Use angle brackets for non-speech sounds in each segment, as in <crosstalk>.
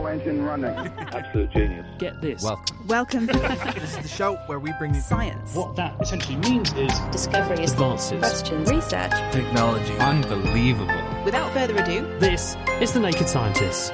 All engine running. <laughs> Absolute genius. Get this. Welcome. Welcome. this is the show where we bring you Science. What that essentially means is discoveries, advances, questions, research, technology. Unbelievable. Without further ado, this is The Naked Scientists.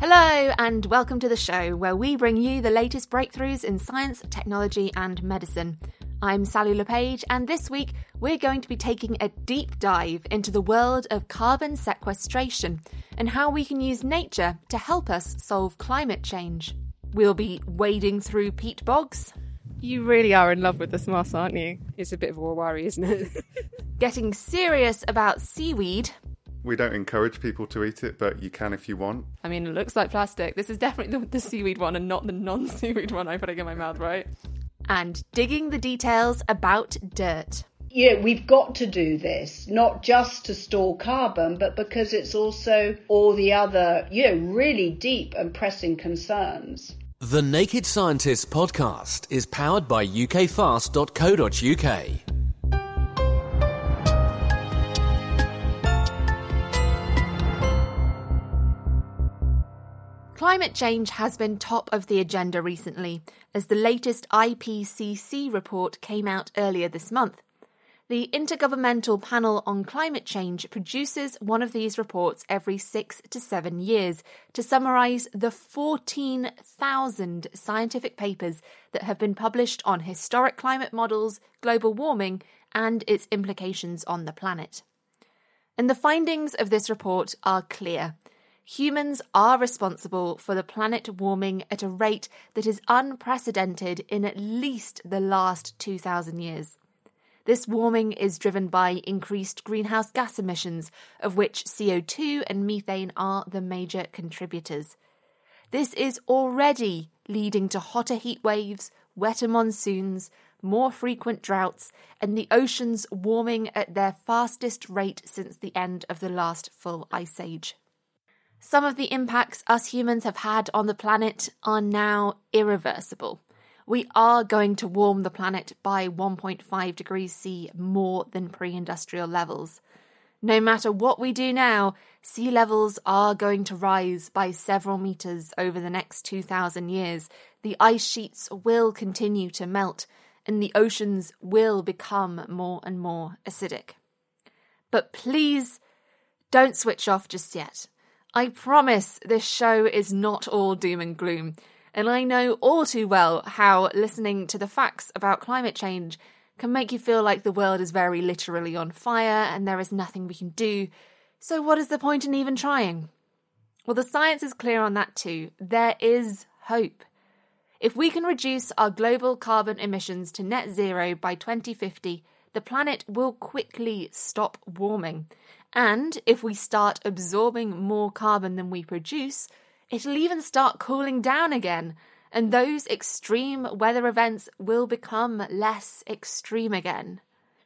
Hello, and welcome to the show where we bring you the latest breakthroughs in science, technology, and medicine. I'm Sally LePage, and this week we're going to be taking a deep dive into the world of carbon sequestration and how we can use nature to help us solve climate change. We'll be wading through peat bogs, You really are in love with this moss, aren't you? It's a bit of a worry, isn't it? <laughs> getting serious about seaweed, We don't encourage people to eat it, but you can if you want. I mean, it looks like plastic. This is definitely the, the seaweed one and not the non seaweed one I'm putting in my mouth, right? and digging the details about dirt. Yeah, we've got to do this, not just to store carbon, but because it's also all the other, you know, really deep and pressing concerns. The Naked Scientists podcast is powered by ukfast.co.uk. Climate change has been top of the agenda recently, as the latest IPCC report came out earlier this month. The Intergovernmental Panel on Climate Change produces one of these reports every six to seven years to summarise the 14,000 scientific papers that have been published on historic climate models, global warming, and its implications on the planet. And the findings of this report are clear. Humans are responsible for the planet warming at a rate that is unprecedented in at least the last 2,000 years. This warming is driven by increased greenhouse gas emissions, of which CO2 and methane are the major contributors. This is already leading to hotter heat waves, wetter monsoons, more frequent droughts, and the oceans warming at their fastest rate since the end of the last full ice age. Some of the impacts us humans have had on the planet are now irreversible. We are going to warm the planet by 1.5 degrees C more than pre industrial levels. No matter what we do now, sea levels are going to rise by several metres over the next 2,000 years. The ice sheets will continue to melt, and the oceans will become more and more acidic. But please don't switch off just yet. I promise this show is not all doom and gloom, and I know all too well how listening to the facts about climate change can make you feel like the world is very literally on fire and there is nothing we can do. So, what is the point in even trying? Well, the science is clear on that too. There is hope. If we can reduce our global carbon emissions to net zero by 2050, the planet will quickly stop warming. And if we start absorbing more carbon than we produce, it'll even start cooling down again. And those extreme weather events will become less extreme again.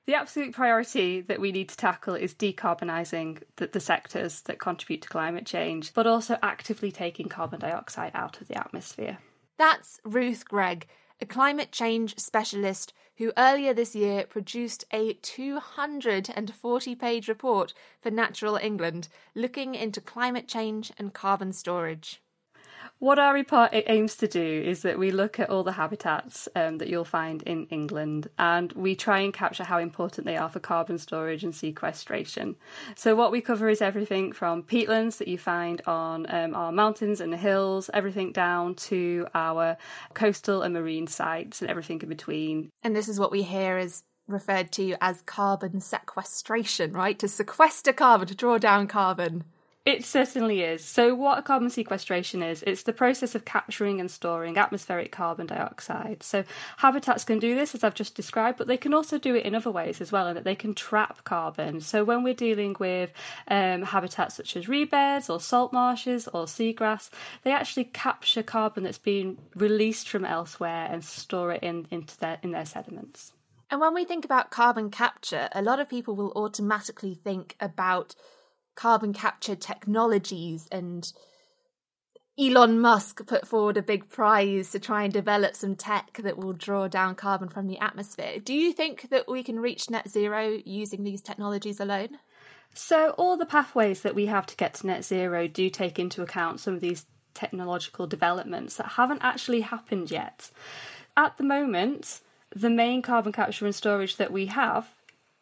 The absolute priority that we need to tackle is decarbonising the, the sectors that contribute to climate change, but also actively taking carbon dioxide out of the atmosphere. That's Ruth Gregg, a climate change specialist who earlier this year produced a 240 page report for Natural England looking into climate change and carbon storage. What our report aims to do is that we look at all the habitats um, that you'll find in England and we try and capture how important they are for carbon storage and sequestration. So, what we cover is everything from peatlands that you find on um, our mountains and the hills, everything down to our coastal and marine sites and everything in between. And this is what we hear is referred to as carbon sequestration, right? To sequester carbon, to draw down carbon. It certainly is. So, what carbon sequestration is, it's the process of capturing and storing atmospheric carbon dioxide. So, habitats can do this, as I've just described, but they can also do it in other ways as well, in that they can trap carbon. So, when we're dealing with um, habitats such as reed beds or salt marshes or seagrass, they actually capture carbon that's been released from elsewhere and store it in, into their, in their sediments. And when we think about carbon capture, a lot of people will automatically think about carbon capture technologies and Elon Musk put forward a big prize to try and develop some tech that will draw down carbon from the atmosphere. Do you think that we can reach net zero using these technologies alone? So, all the pathways that we have to get to net zero do take into account some of these technological developments that haven't actually happened yet. At the moment, the main carbon capture and storage that we have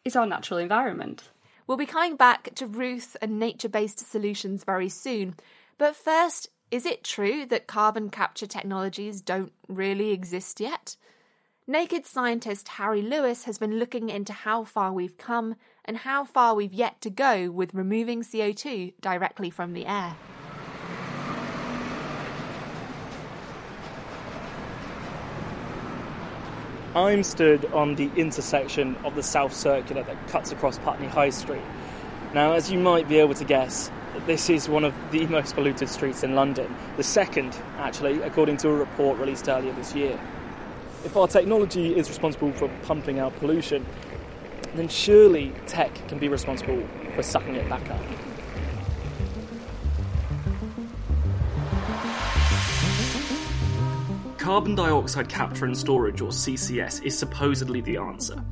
is our natural environment. We'll be coming back to Ruth and nature based solutions very soon. But first, is it true that carbon capture technologies don't really exist yet? Naked scientist Harry Lewis has been looking into how far we've come and how far we've yet to go with removing CO2 directly from the air. I'm stood on the intersection of the South Circular that cuts across Putney High Street. Now, as you might be able to guess, this is one of the most polluted streets in London. The second, actually, according to a report released earlier this year. If our technology is responsible for pumping out pollution, then surely tech can be responsible for sucking it back up. Carbon dioxide capture and storage, or CCS, is supposedly the answer.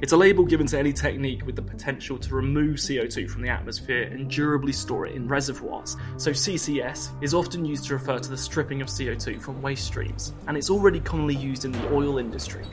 It's a label given to any technique with the potential to remove CO2 from the atmosphere and durably store it in reservoirs. So, CCS is often used to refer to the stripping of CO2 from waste streams, and it's already commonly used in the oil industry.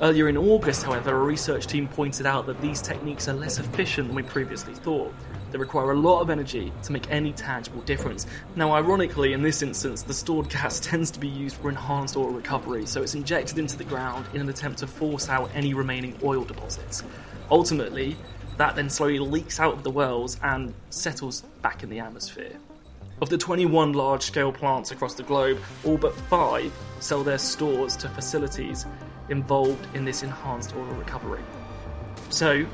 Earlier in August, however, a research team pointed out that these techniques are less efficient than we previously thought, they require a lot of energy to make any tangible difference. Now, ironically, in this instance, the stored gas <laughs> tends to be used for enhanced oil recovery, so it's injected into the ground in an attempt to force out any remaining oil deposits. Ultimately, that then slowly leaks out of the wells and settles back in the atmosphere. Of the 21 large scale plants across the globe, all but five sell their stores to facilities involved in this enhanced oil recovery. So,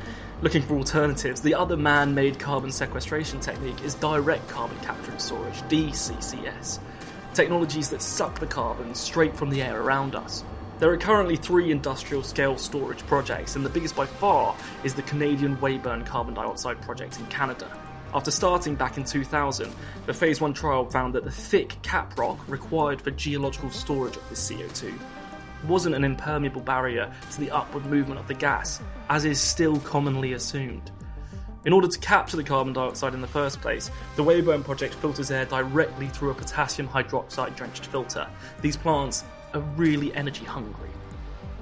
looking for alternatives, the other man made carbon sequestration technique is direct carbon capture and storage, DCCS. Technologies that suck the carbon straight from the air around us. There are currently three industrial scale storage projects, and the biggest by far is the Canadian Weyburn Carbon Dioxide Project in Canada. After starting back in 2000, the Phase 1 trial found that the thick cap rock required for geological storage of this CO2 wasn't an impermeable barrier to the upward movement of the gas, as is still commonly assumed. In order to capture the carbon dioxide in the first place, the Weyburn project filters air directly through a potassium hydroxide drenched filter. These plants are really energy hungry.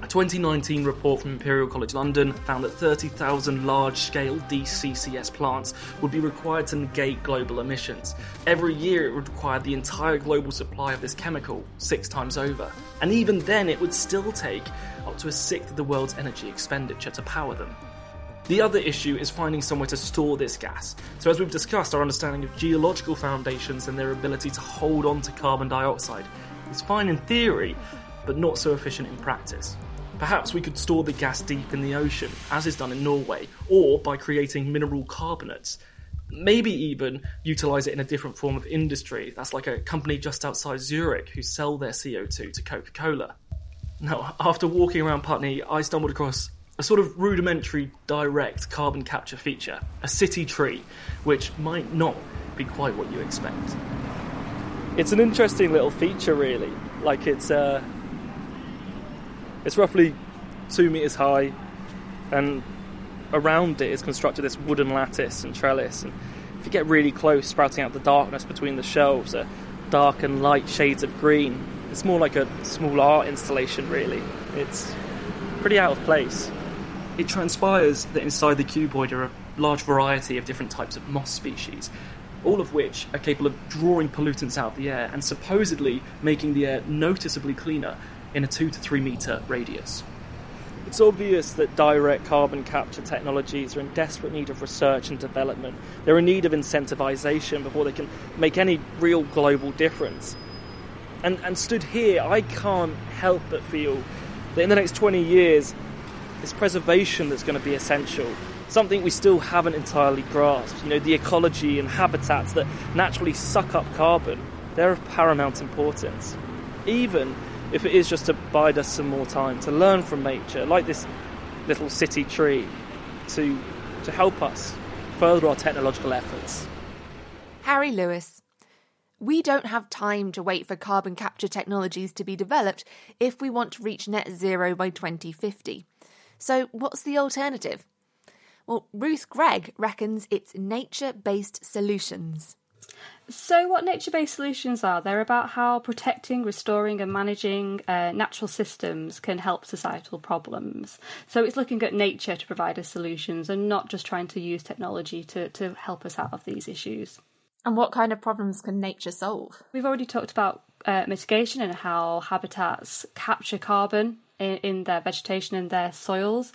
A 2019 report from Imperial College London found that 30,000 large scale DCCS plants would be required to negate global emissions. Every year, it would require the entire global supply of this chemical, six times over. And even then, it would still take up to a sixth of the world's energy expenditure to power them. The other issue is finding somewhere to store this gas. So, as we've discussed, our understanding of geological foundations and their ability to hold on to carbon dioxide is fine in theory, but not so efficient in practice. Perhaps we could store the gas deep in the ocean, as is done in Norway, or by creating mineral carbonates. Maybe even utilise it in a different form of industry. That's like a company just outside Zurich who sell their CO2 to Coca Cola. Now, after walking around Putney, I stumbled across a sort of rudimentary direct carbon capture feature, a city tree, which might not be quite what you expect. It's an interesting little feature, really. Like it's uh, it's roughly two meters high, and around it is constructed this wooden lattice and trellis. And if you get really close, sprouting out the darkness between the shelves are dark and light shades of green. It's more like a small art installation, really. It's pretty out of place. It transpires that inside the cuboid are a large variety of different types of moss species, all of which are capable of drawing pollutants out of the air and supposedly making the air noticeably cleaner in a 2 to 3 metre radius. It's obvious that direct carbon capture technologies are in desperate need of research and development. They're in need of incentivisation before they can make any real global difference. And, and stood here, I can't help but feel that in the next 20 years, it's preservation that's going to be essential. Something we still haven't entirely grasped. You know, the ecology and habitats that naturally suck up carbon, they're of paramount importance. Even if it is just to bide us some more time, to learn from nature, like this little city tree, to, to help us further our technological efforts. Harry Lewis. We don't have time to wait for carbon capture technologies to be developed if we want to reach net zero by 2050. So, what's the alternative? Well, Ruth Gregg reckons it's nature based solutions. So, what nature based solutions are, they're about how protecting, restoring, and managing uh, natural systems can help societal problems. So, it's looking at nature to provide us solutions and not just trying to use technology to, to help us out of these issues. And what kind of problems can nature solve? We've already talked about uh, mitigation and how habitats capture carbon in, in their vegetation and their soils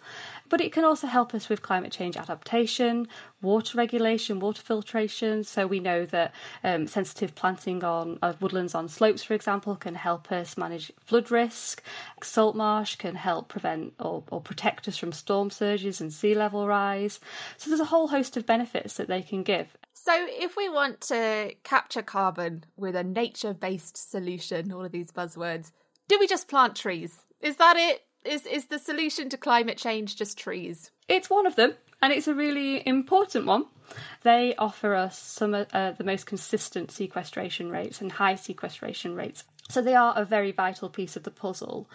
but it can also help us with climate change adaptation, water regulation, water filtration. So we know that um, sensitive planting on uh, woodlands on slopes, for example, can help us manage flood risk. Salt marsh can help prevent or, or protect us from storm surges and sea level rise. So there's a whole host of benefits that they can give. So, if we want to capture carbon with a nature based solution, all of these buzzwords, do we just plant trees? Is that it? Is is the solution to climate change just trees? It's one of them, and it's a really important one. They offer us some of uh, the most consistent sequestration rates and high sequestration rates. So they are a very vital piece of the puzzle.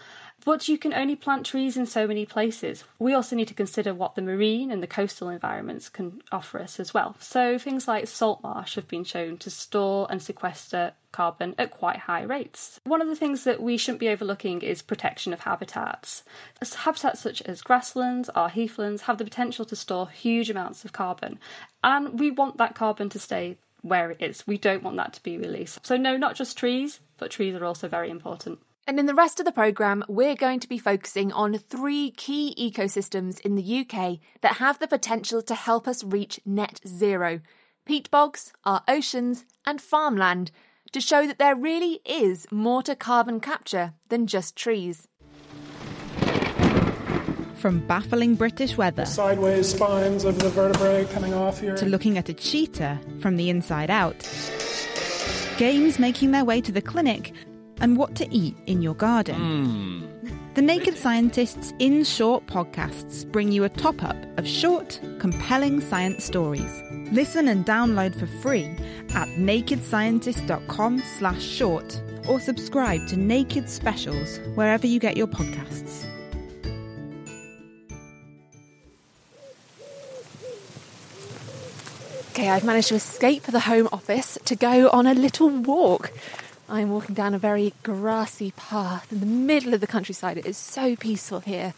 But you can only plant trees in so many places. We also need to consider what the marine and the coastal environments can offer us as well. So things like salt marsh have been shown to store and sequester carbon at quite high rates. One of the things that we shouldn't be overlooking is protection of habitats. Habitats such as grasslands or heathlands have the potential to store huge amounts of carbon, and we want that carbon to stay where it is. We don't want that to be released. So, no, not just trees, but trees are also very important. And in the rest of the programme, we're going to be focusing on three key ecosystems in the UK that have the potential to help us reach net zero peat bogs, our oceans, and farmland, to show that there really is more to carbon capture than just trees. From baffling British weather, the sideways spines of the vertebrae coming off here, to looking at a cheetah from the inside out, games making their way to the clinic and what to eat in your garden. Mm. The Naked Scientists in Short podcasts bring you a top up of short, compelling science stories. Listen and download for free at nakedscientist.com slash short or subscribe to Naked Specials wherever you get your podcasts. Okay, I've managed to escape the Home Office to go on a little walk. I'm walking down a very grassy path in the middle of the countryside. It is so peaceful here.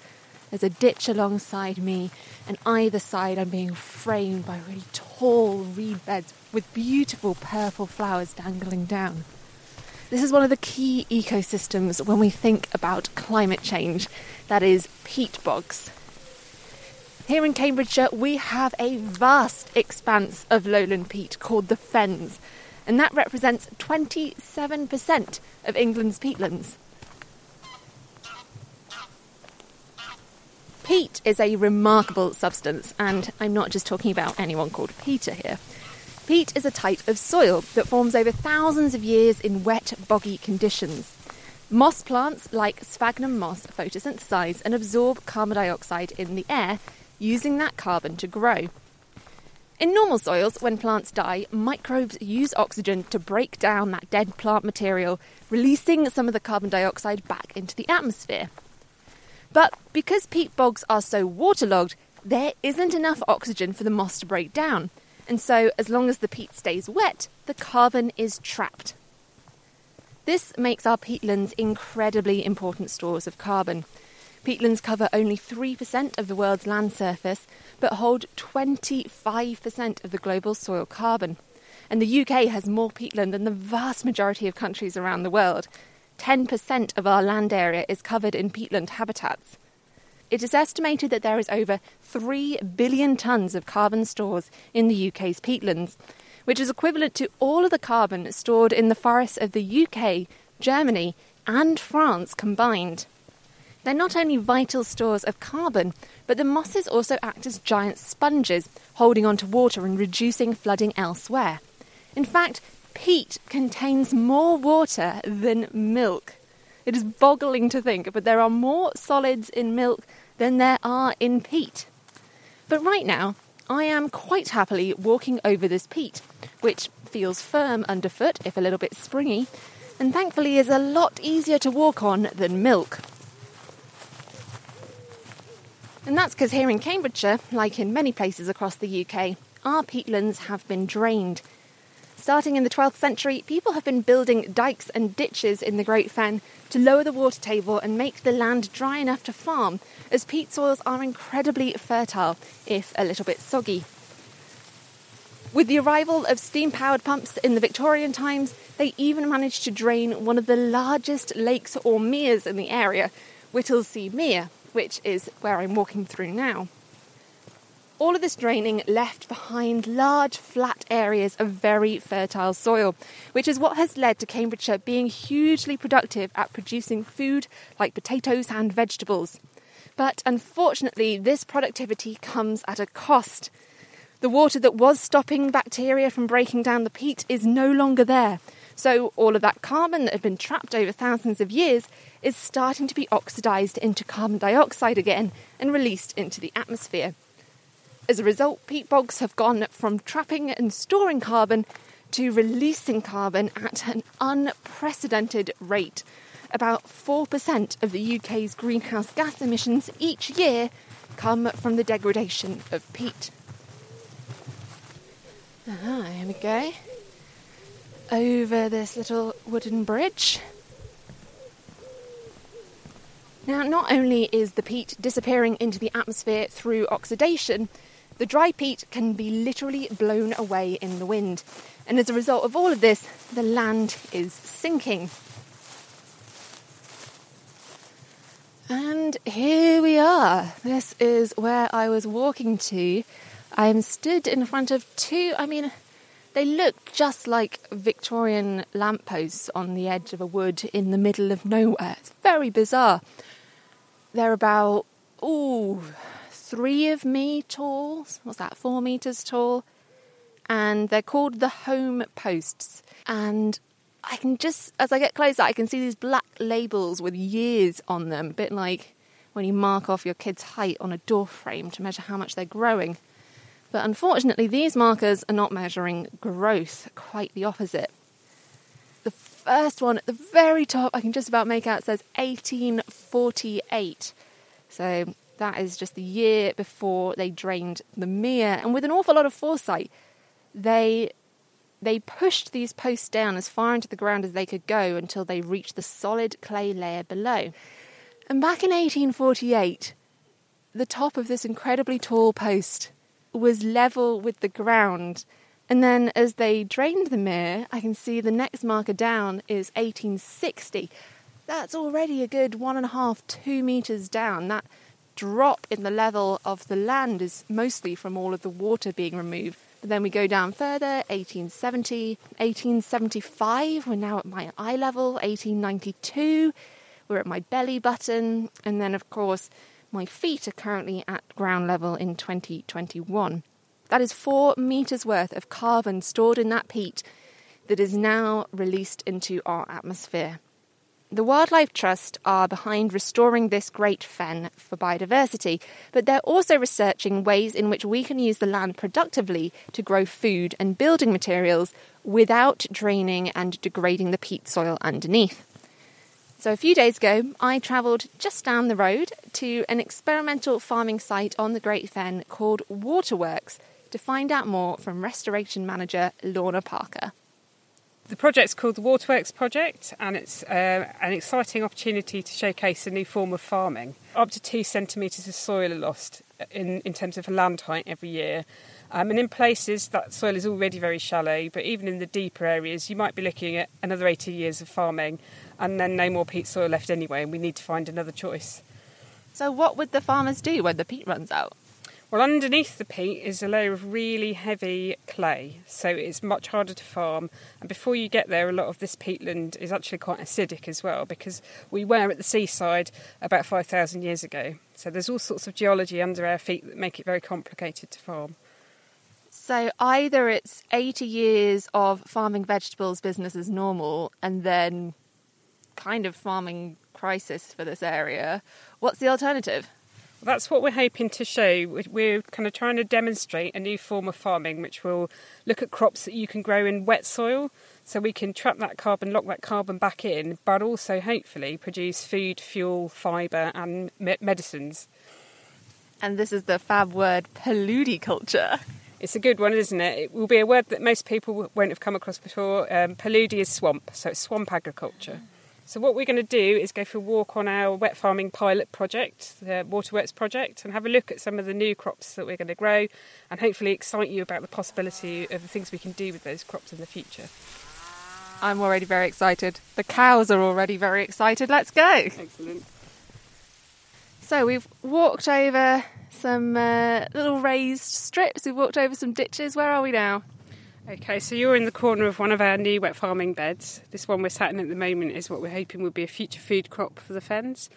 There's a ditch alongside me, and either side I'm being framed by really tall reed beds with beautiful purple flowers dangling down. This is one of the key ecosystems when we think about climate change, that is, peat bogs. Here in Cambridgeshire, we have a vast expanse of lowland peat called the Fens, and that represents 27% of England's peatlands. Peat is a remarkable substance, and I'm not just talking about anyone called Peter here. Peat is a type of soil that forms over thousands of years in wet, boggy conditions. Moss plants like sphagnum moss photosynthesize and absorb carbon dioxide in the air, using that carbon to grow. In normal soils, when plants die, microbes use oxygen to break down that dead plant material, releasing some of the carbon dioxide back into the atmosphere. But because peat bogs are so waterlogged, there isn't enough oxygen for the moss to break down, and so as long as the peat stays wet, the carbon is trapped. This makes our peatlands incredibly important stores of carbon. Peatlands cover only 3% of the world's land surface, but hold 25% of the global soil carbon. And the UK has more peatland than the vast majority of countries around the world. 10% of our land area is covered in peatland habitats. It is estimated that there is over 3 billion tonnes of carbon stores in the UK's peatlands, which is equivalent to all of the carbon stored in the forests of the UK, Germany, and France combined. They're not only vital stores of carbon, but the mosses also act as giant sponges, holding onto water and reducing flooding elsewhere. In fact, peat contains more water than milk. It is boggling to think, but there are more solids in milk than there are in peat. But right now, I am quite happily walking over this peat, which feels firm underfoot, if a little bit springy, and thankfully is a lot easier to walk on than milk. And that's because here in Cambridgeshire, like in many places across the UK, our peatlands have been drained. Starting in the 12th century, people have been building dikes and ditches in the Great Fen to lower the water table and make the land dry enough to farm, as peat soils are incredibly fertile, if a little bit soggy. With the arrival of steam powered pumps in the Victorian times, they even managed to drain one of the largest lakes or meres in the area, Whittlesea Mere, which is where I'm walking through now. All of this draining left behind large flat areas of very fertile soil, which is what has led to Cambridgeshire being hugely productive at producing food like potatoes and vegetables. But unfortunately, this productivity comes at a cost. The water that was stopping bacteria from breaking down the peat is no longer there. So, all of that carbon that had been trapped over thousands of years is starting to be oxidised into carbon dioxide again and released into the atmosphere. As a result, peat bogs have gone from trapping and storing carbon to releasing carbon at an unprecedented rate. About 4% of the UK's greenhouse gas emissions each year come from the degradation of peat. Ah, here we go. Over this little wooden bridge. Now, not only is the peat disappearing into the atmosphere through oxidation, the dry peat can be literally blown away in the wind. And as a result of all of this, the land is sinking. And here we are. This is where I was walking to. I am stood in front of two, I mean, they look just like Victorian lampposts on the edge of a wood in the middle of nowhere. It's very bizarre. They're about, ooh, three of me tall. What's that, four metres tall? And they're called the Holme posts. And I can just, as I get closer, I can see these black labels with years on them, a bit like when you mark off your kid's height on a door frame to measure how much they're growing. But unfortunately, these markers are not measuring growth, quite the opposite. The first one at the very top, I can just about make out, says 1848. So that is just the year before they drained the mere. And with an awful lot of foresight, they they pushed these posts down as far into the ground as they could go until they reached the solid clay layer below. And back in 1848, the top of this incredibly tall post was level with the ground. And then as they drained the mere, I can see the next marker down is 1860. That's already a good one and a half, two metres down. That drop in the level of the land is mostly from all of the water being removed. But then we go down further 1870, 1875, we're now at my eye level, 1892, we're at my belly button, and then, of course, my feet are currently at ground level in 2021. That is four metres worth of carbon stored in that peat that is now released into our atmosphere. The Wildlife Trust are behind restoring this great fen for biodiversity, but they're also researching ways in which we can use the land productively to grow food and building materials without draining and degrading the peat soil underneath. So, a few days ago, I travelled just down the road to an experimental farming site on the Great Fen called Waterworks to find out more from restoration manager Lorna Parker. The project's called the Waterworks Project, and it's uh, an exciting opportunity to showcase a new form of farming. Up to two centimetres of soil are lost in, in terms of land height every year. Um, and in places that soil is already very shallow, but even in the deeper areas, you might be looking at another 80 years of farming and then no more peat soil left anyway, and we need to find another choice. So, what would the farmers do when the peat runs out? Well, underneath the peat is a layer of really heavy clay, so it's much harder to farm. And before you get there, a lot of this peatland is actually quite acidic as well because we were at the seaside about 5,000 years ago. So there's all sorts of geology under our feet that make it very complicated to farm. So either it's 80 years of farming vegetables business as normal and then kind of farming crisis for this area. What's the alternative? That's what we're hoping to show. We're kind of trying to demonstrate a new form of farming which will look at crops that you can grow in wet soil so we can trap that carbon, lock that carbon back in, but also hopefully produce food, fuel, fibre, and me- medicines. And this is the fab word culture. It's a good one, isn't it? It will be a word that most people won't have come across before. Um, Paludi is swamp, so it's swamp agriculture. So what we're going to do is go for a walk on our wet farming pilot project, the Waterworks project, and have a look at some of the new crops that we're going to grow, and hopefully excite you about the possibility of the things we can do with those crops in the future. I'm already very excited. The cows are already very excited. Let's go. Excellent. So we've walked over some uh, little raised strips. We've walked over some ditches. Where are we now? Okay, so you're in the corner of one of our new wet farming beds. This one we're sat in at the moment is what we're hoping will be a future food crop for the fens,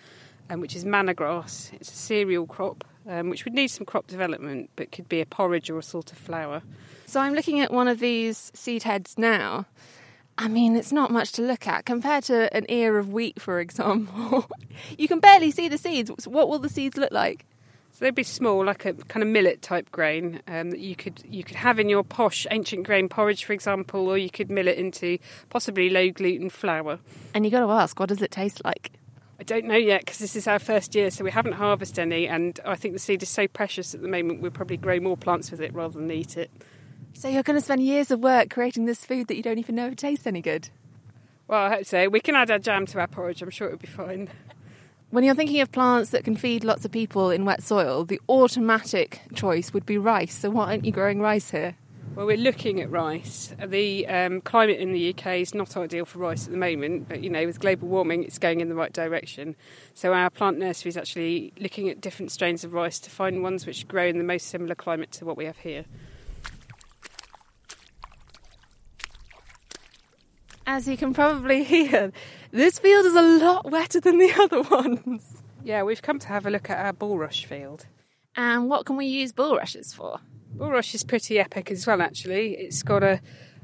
um, which is manna grass. It's a cereal crop, um, which would need some crop development, but could be a porridge or a sort of flour. So I'm looking at one of these seed heads now. I mean, it's not much to look at compared to an ear of wheat, for <laughs> example. you can barely see the seeds. What will the seeds look like? So they'd be small, like a kind of millet type grain um, that you could you could have in your posh ancient grain porridge, for example, or you could mill it into possibly low gluten flour. And you got to ask, what does it taste like? I don't know yet because this is our first year, so we haven't harvested any, and I think the seed is so precious at the moment. We'll probably grow more plants with it rather than eat it. So you're going to spend years of work creating this food that you don't even know if it tastes any good. Well, I hope so. We can add our jam to our porridge. I'm sure it'll be fine. When you're thinking of plants that can feed lots of people in wet soil, the automatic choice would be rice. So why aren't you growing rice here? Well, we're looking at rice. The um, climate in the UK is not ideal for rice at the moment, but you know, with global warming, it's going in the right direction. So our plant nursery is actually looking at different strains of rice to find ones which grow in the most similar climate to what we have here. As you can probably hear, this field is a lot wetter than the <laughs> other ones. Yeah, we've come to have a look at our bulrush field. And what can we use bulrushes for? Bulrush is pretty epic as well, actually. It's got a,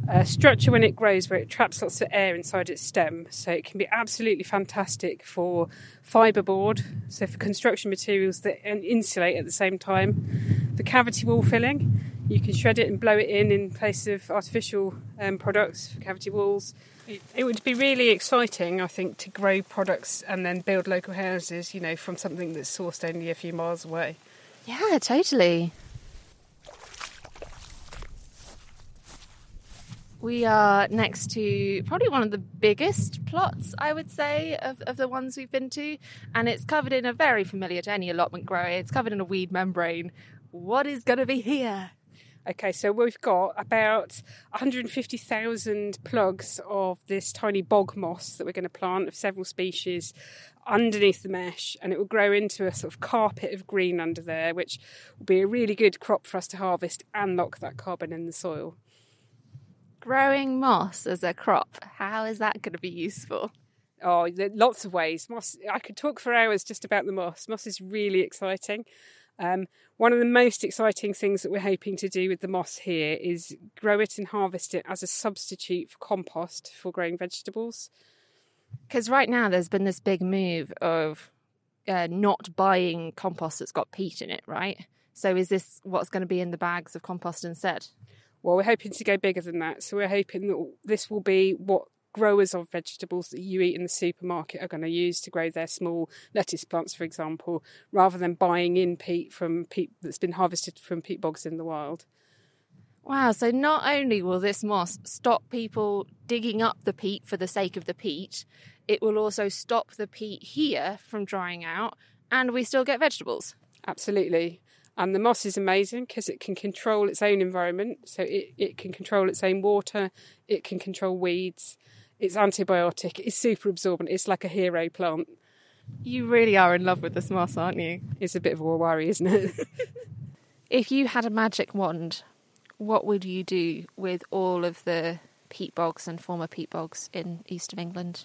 a, structure when it grows where it traps lots of air inside its stem, so it can be absolutely fantastic for fibreboard, so for construction materials that insulate at the same time. The cavity wall filling, you can shred it and blow it in in place of artificial um, products for cavity walls. It, would be really exciting, I think, to grow products and then build local houses, you know, from something that's sourced only a few miles away. Yeah, totally. We are next to probably one of the biggest plots, I would say, of, of the ones we've been to. And it's covered in a very familiar to any allotment grower. It's covered in a weed membrane. What is going to be here? Okay, so we've got about 150,000 plugs of this tiny bog moss that we're going to plant of several species underneath the mesh, and it will grow into a sort of carpet of green under there, which will be a really good crop for us to harvest and lock that carbon in the soil. Growing moss as a crop, how is that going to be useful? Oh, lots of ways. Moss. I could talk for hours just about the moss. Moss is really exciting. Um, one of the most exciting things that we're hoping to do with the moss here is grow it and harvest it as a substitute for compost for growing vegetables. Because right now there's been this big move of uh, not buying compost that's got peat in it, right? So is this what's going to be in the bags of compost instead? Well, we're hoping to go bigger than that. So we're hoping that this will be what growers of vegetables that you eat in the supermarket are going to use to grow their small lettuce plants, for example, rather than buying in peat from peat that's been harvested from peat bogs in the wild. Wow, so not only will this moss stop people digging up the peat for the sake of the peat, it will also stop the peat here from drying out, and we still get vegetables. Absolutely. And the moss is amazing because it can control its own environment. So it, it can control its own water, it can control weeds, it's antibiotic, it's super absorbent, it's like a hero plant. You really are in love with this moss, aren't you? It's a bit of a worry, isn't it? <laughs> if you had a magic wand, what would you do with all of the peat bogs and former peat bogs in east of England?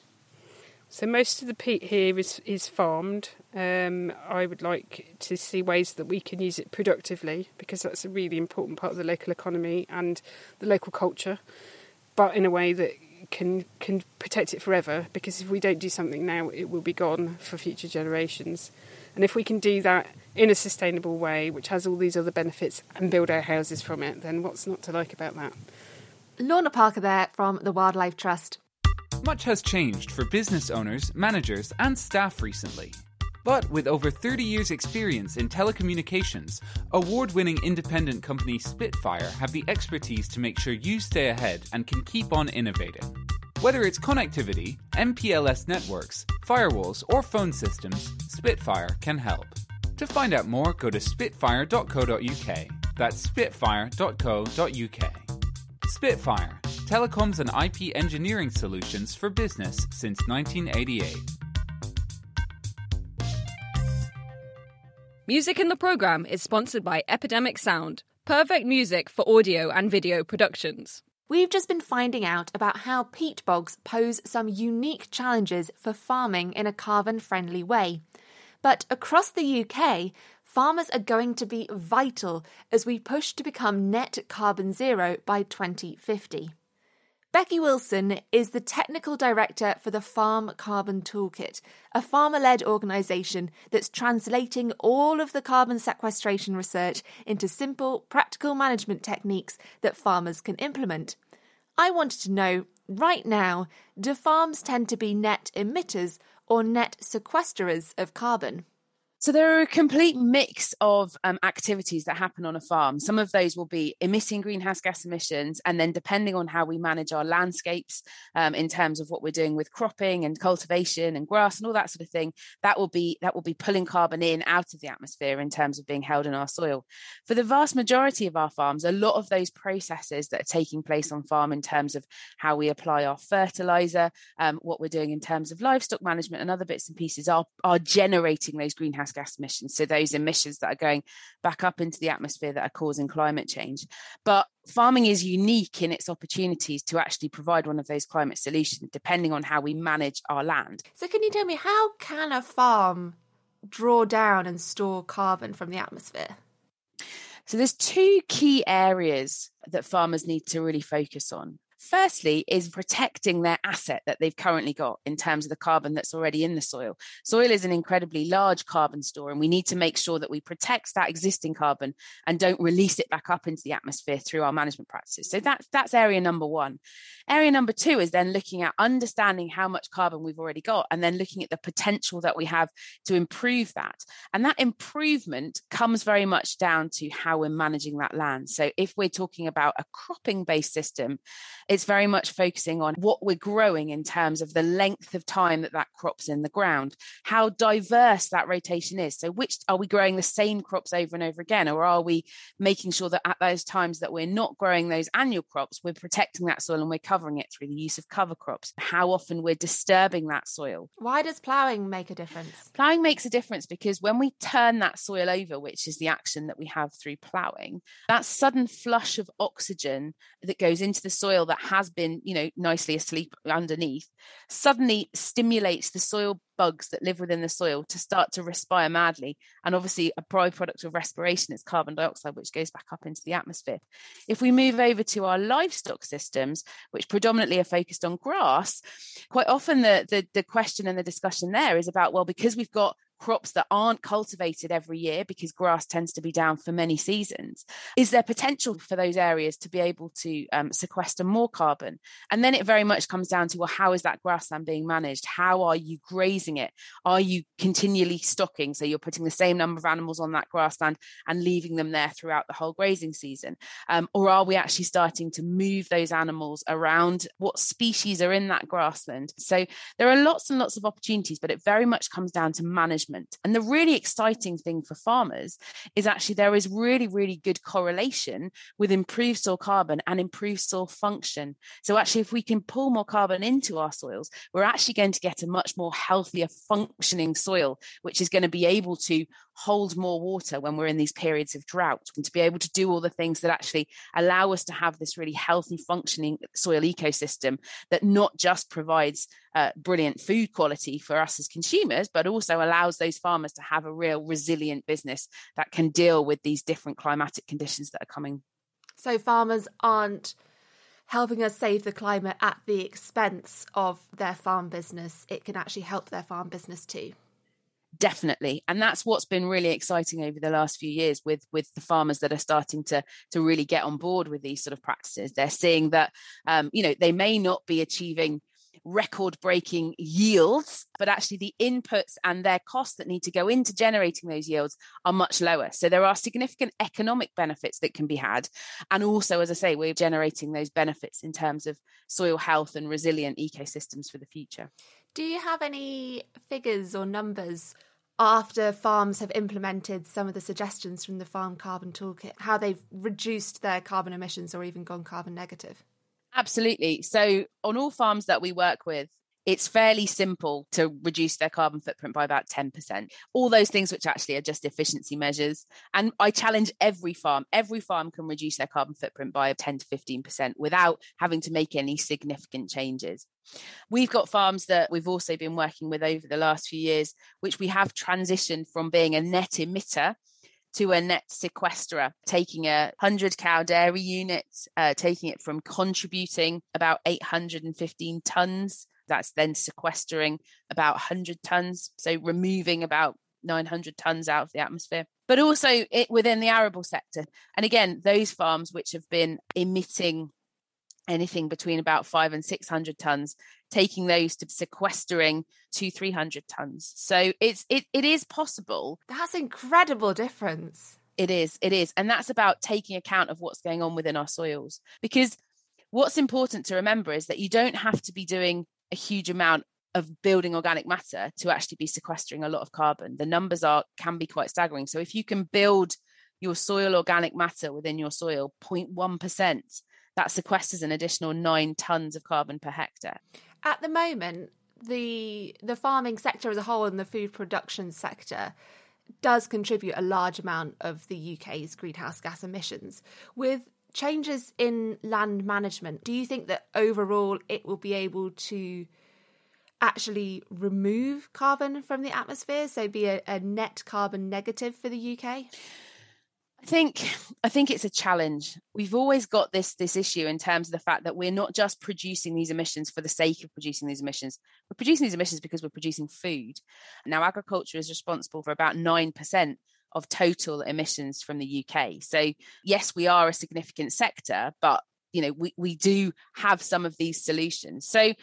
So most of the peat here is is farmed. Um, I would like to see ways that we can use it productively because that's a really important part of the local economy and the local culture, but in a way that can can protect it forever because if we don't do something now it will be gone for future generations. And if we can do that in a sustainable way which has all these other benefits and build our houses from it then what's not to like about that? Lorna Parker there from the Wildlife Trust. Much has changed for business owners managers and staff recently But with over 30 years' experience in telecommunications, award winning independent company Spitfire have the expertise to make sure you stay ahead and can keep on innovating. Whether it's connectivity, MPLS networks, firewalls, or phone systems, Spitfire can help. To find out more, go to spitfire.co.uk. That's spitfire.co.uk. Spitfire, telecoms and IP engineering solutions for business since 1988. Music in the program is sponsored by Epidemic Sound, perfect music for audio and video productions. We've just been finding out about how peat bogs pose some unique challenges for farming in a carbon friendly way. But across the UK, farmers are going to be vital as we push to become net carbon zero by 2050. Becky Willson is the technical director for the Farm Carbon Toolkit, a farmer led organisation that's translating all of the carbon sequestration research into simple, practical management techniques that farmers can implement. I wanted to know right now do farms tend to be net emitters or net sequesterers of carbon? So there are a complete mix of um, activities that happen on a farm. Some of those will be emitting greenhouse gas emissions, and then depending on how we manage our landscapes um, in terms of what we're doing with cropping and cultivation and grass and all that sort of thing, that will be that will be pulling carbon in out of the atmosphere in terms of being held in our soil. For the vast majority of our farms, a lot of those processes that are taking place on farm in terms of how we apply our fertilizer, um, what we're doing in terms of livestock management, and other bits and pieces are are generating those greenhouse gas emissions. So those emissions that are going back up into the atmosphere that are causing climate change. But farming is unique in its opportunities to actually provide one of those climate solutions, depending on how we manage our land. So can you tell me how can a farm draw down and store carbon from the atmosphere? So there's two key areas that farmers need to really focus on. Firstly, is protecting their asset that they've currently got in terms of the carbon that's already in the soil. Soil is an incredibly large carbon store, and we need to make sure that we protect that existing carbon and don't release it back up into the atmosphere through our management practices. So that's that's area number one. Area number two is then looking at understanding how much carbon we've already got, and then looking at the potential that we have to improve that. And that improvement comes very much down to how we're managing that land. So if we're talking about a cropping based system, it's very much focusing on what we're growing in terms of the length of time that that crop's in the ground, how diverse that rotation is. So, which are we growing the same crops over and over again, or are we making sure that at those times that we're not growing those annual crops, we're protecting that soil and we're covering it through the use of cover crops? How often we're disturbing that soil? Why does ploughing make a difference? Ploughing makes a difference because when we turn that soil over, which is the action that we have through ploughing, that sudden flush of oxygen that goes into the soil that has been, you know, nicely asleep underneath, suddenly stimulates the soil bugs that live within the soil to start to respire madly. And obviously, a byproduct of respiration is carbon dioxide, which goes back up into the atmosphere. If we move over to our livestock systems, which predominantly are focused on grass, quite often the, the, the question and the discussion there is about, well, because we've got crops that aren't cultivated every year because grass tends to be down for many seasons is there potential for those areas to be able to um, sequester more carbon? And then it very much comes down to well how is that grassland being managed? How are you grazing it? Are you continually stocking? So you're putting the same number of animals on that grassland and leaving them there throughout the whole grazing season. Um, or are we actually starting to move those animals around what species are in that grassland? So there are lots and lots of opportunities but it very much comes down to management management. And the really exciting thing for farmers is actually there is really, really good correlation with improved soil carbon and improved soil function. So, actually, if we can pull more carbon into our soils, we're actually going to get a much more healthier functioning soil, which is going to be able to hold more water when we're in these periods of drought and to be able to do all the things that actually allow us to have this really healthy functioning soil ecosystem that not just provides uh, brilliant food quality for us as consumers but also allows those farmers to have a real resilient business that can deal with these different climatic conditions that are coming. So farmers aren't helping us save the climate at the expense of their farm business. It can actually help their farm business too. Definitely. And that's what's been really exciting over the last few years with with the farmers that are starting to to really get on board with these sort of practices. They're seeing that um, you know they may not be achieving record breaking yields, but actually the inputs and their costs that need to go into generating those yields are much lower. So there are significant economic benefits that can be had. And also, as I say, we're generating those benefits in terms of soil health and resilient ecosystems for the future. Do you have any figures or numbers after farms have implemented some of the suggestions from the Farm Carbon Toolkit, how they've reduced their carbon emissions or even gone carbon negative? Absolutely. So, on all farms that we work with, it's fairly simple to reduce their carbon footprint by about 10%. All those things, which actually are just efficiency measures. And I challenge every farm, every farm can reduce their carbon footprint by 10 to 15% without having to make any significant changes. We've got farms that we've also been working with over the last few years, which we have transitioned from being a net emitter to a net sequesterer, taking a 100 cow dairy unit, uh, taking it from contributing about 815 tonnes. That's then sequestering about 100 tonnes. So removing about 900 tonnes out of the atmosphere. But also it, within the arable sector. And again, those farms which have been emitting anything between about five and 600 tonnes, taking those to sequestering to 300 tonnes. So it's it, it is possible. That's incredible difference. It is, it is. And that's about taking account of what's going on within our soils. Because what's important to remember is that you don't have to be doing a huge amount of building organic matter to actually be sequestering a lot of carbon. The numbers are can be quite staggering. So if you can build your soil organic matter within your soil 0.1%, that sequesters an additional nine tons of carbon per hectare. At the moment, the the farming sector as a whole and the food production sector does contribute a large amount of the UK's greenhouse gas emissions. With changes in land management, do you think that overall it will be able to actually remove carbon from the atmosphere, so be a, a net carbon negative for the UK? I think I think it's a challenge. We've always got this this issue in terms of the fact that we're not just producing these emissions for the sake of producing these emissions. We're producing these emissions because we're producing food. Now agriculture is responsible for about 9% of total emissions from the UK. So yes, we are a significant sector, but you know we, we do have some of these solutions. So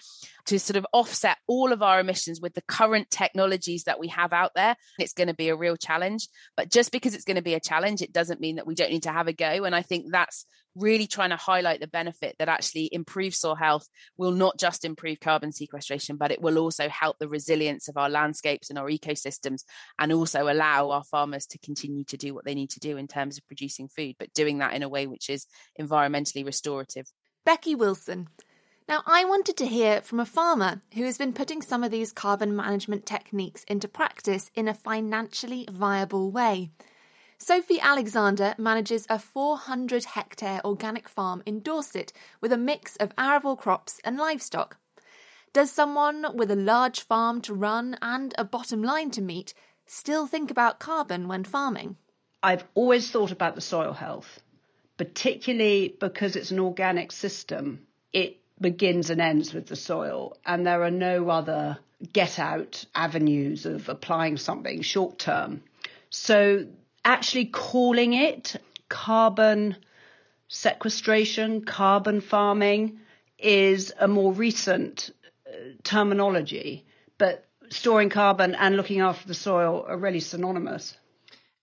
to sort of offset all of our emissions with the current technologies that we have out there it's going to be a real challenge. But just because it's going to be a challenge it doesn't mean that we don't need to have a go. And i think that's really trying to highlight the benefit that actually improved soil health will not just improve carbon sequestration, but it will also help the resilience of our landscapes and our ecosystems, and also allow our farmers to continue to do what they need to do in terms of producing food, but doing that in a way which is environmentally restorative. Becky Willson. Now, I wanted to hear from a farmer who has been putting some of these carbon management techniques into practice in a financially viable way. Sophie Alexander manages a 400 hectare organic farm in Dorset with a mix of arable crops and livestock. Does someone with a large farm to run and a bottom line to meet still think about carbon when farming? I've always thought about the soil health, particularly because it's an organic system. It begins and ends with the soil, and there are no other get out avenues of applying something short term. So actually calling it carbon sequestration, carbon farming is a more recent uh, terminology, but storing carbon and looking after the soil are really synonymous.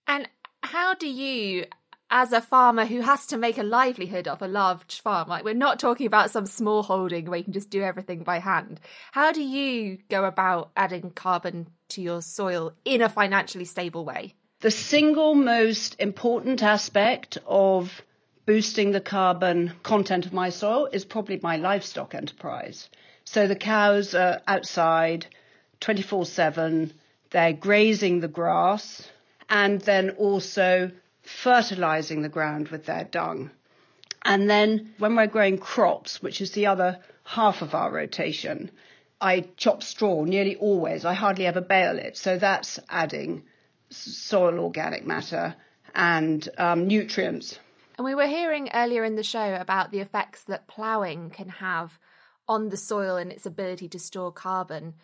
And how do you, as a farmer who has to make a livelihood off a large farm, like we're not talking about some small holding where you can just do everything by hand, how do you go about adding carbon to your soil in a financially stable way? The single most important aspect of boosting the carbon content of my soil is probably my livestock enterprise. So the cows are outside 24 7, they're grazing the grass and then also fertilizing the ground with their dung. And then when we're growing crops, which is the other half of our rotation, I chop straw nearly always. I hardly ever bale it. So that's adding soil organic matter and um, nutrients. And we were hearing earlier in the show about the effects that ploughing can have on the soil and its ability to store carbon.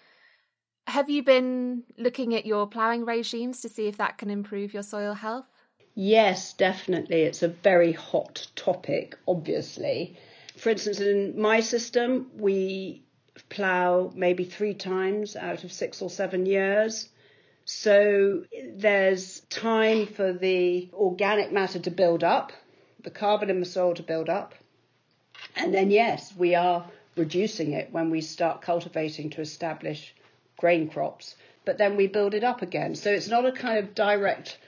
Have you been looking at your ploughing regimes to see if that can improve your soil health? Yes, definitely. It's a very hot topic, obviously. For instance, in my system, we plough maybe three times out of six or seven years. So there's time for the organic matter to build up, the carbon in the soil to build up. And then, yes, we are reducing it when we start cultivating to establish grain crops, but then we build it up again. So it's not a kind of direct